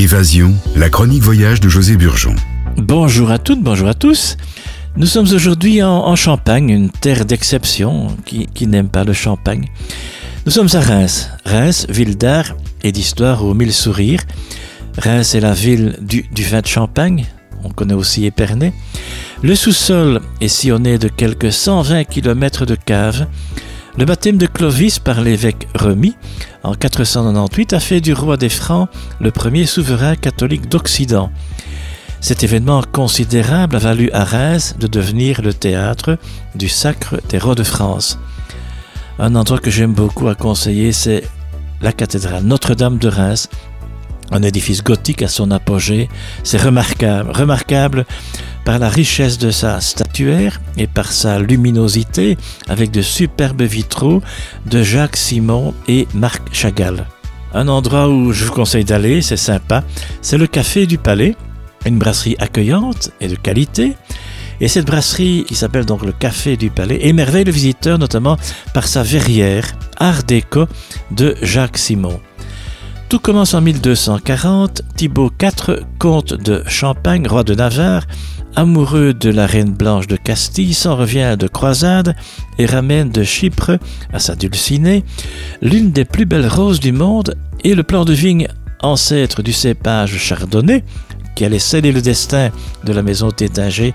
Évasion, la chronique voyage de José Burgeon. Bonjour à toutes, bonjour à tous. Nous sommes aujourd'hui en, Champagne, une terre d'exception qui, n'aime pas le champagne. Nous sommes à Reims. Reims, ville d'art et d'histoire aux mille sourires. Reims est la ville du, du vin de Champagne. On connaît aussi Épernay. Le sous-sol est sillonné de quelques 120 km de caves. Le baptême de Clovis par l'évêque Remy en 498 a fait du roi des Francs le premier souverain catholique d'Occident. Cet événement considérable a valu à Reims de devenir le théâtre du sacre des rois de France. Un endroit que j'aime beaucoup à conseiller, c'est la cathédrale Notre-Dame de Reims, un édifice gothique à son apogée. C'est remarquable, remarquable par la richesse de sa statuaire et par sa luminosité avec de superbes vitraux de Jacques Simon et Marc Chagall. Un endroit où je vous conseille d'aller, c'est sympa, c'est le Café du Palais, une brasserie accueillante et de qualité. Et cette brasserie, qui s'appelle donc le Café du Palais, émerveille le visiteur notamment par sa verrière Art déco de Jacques Simon. Tout commence en 1240. Thibaut IV, comte de Champagne, roi de Navarre, amoureux de la reine blanche de Castille, s'en revient de croisade et ramène de Chypre à sa dulcinée l'une des plus belles roses du monde et le plan de vigne ancêtre du cépage chardonnay qui allait sceller le destin de la maison Tétinger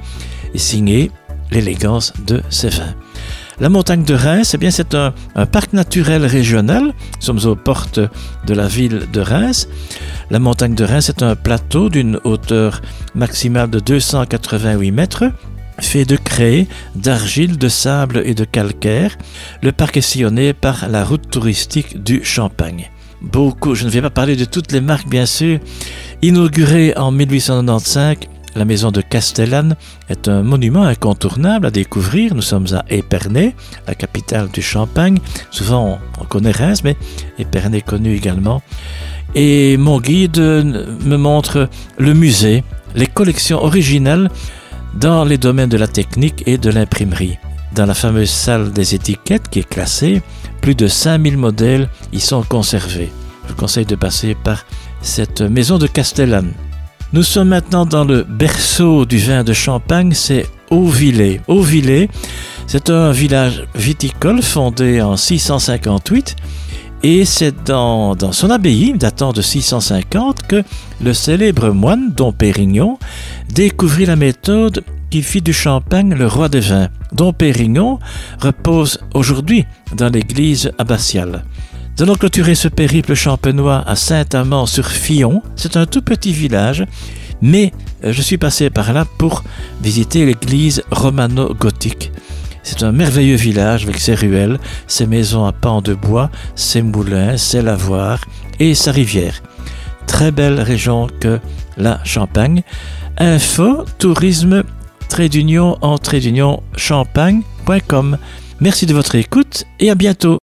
et signer l'élégance de ses vins. La montagne de Reims, eh bien, c'est un, parc naturel régional. Nous sommes aux portes de la ville de Reims. La montagne de Reims est un plateau d'une hauteur maximale de 288 mètres fait de craie, d'argile, de sable et de calcaire. Le parc est sillonné par la route touristique du Champagne. Beaucoup, je ne vais pas parler de toutes les marques bien sûr. Inaugurée en 1895, la maison de Castellane est un monument incontournable à découvrir. Nous sommes à Épernay, la capitale du Champagne. Souvent, on connaît Reims, mais Épernay est connu également. Et mon guide me montre le musée, les collections originales dans les domaines de la technique et de l'imprimerie. Dans la fameuse salle des étiquettes qui est classée, plus de 5000 modèles y sont conservés. Je vous conseille de passer par cette maison de Castellane. Nous sommes maintenant dans le berceau du vin de Champagne, c'est Auvillers. Auvillers, c'est un village viticole fondé en 658 et c'est dans, son abbaye datant de 650 que le célèbre moine Dom Pérignon découvrit la méthode qui fit du champagne le roi des vins. Dom Pérignon repose aujourd'hui dans l'église abbatiale. Nous allons clôturer ce périple champenois à Saint-Amand-sur-Fillon. C'est un tout petit village, mais euh, je suis passé par là pour visiter l'église romano-gothique. C'est un merveilleux village avec ses ruelles, ses maisons à pans de bois, ses moulins, ses lavoirs et sa rivière. Très belle région que la Champagne. Info, tourisme, trait d'union en trait d'union champagne.com. Merci de votre écoute et à bientôt.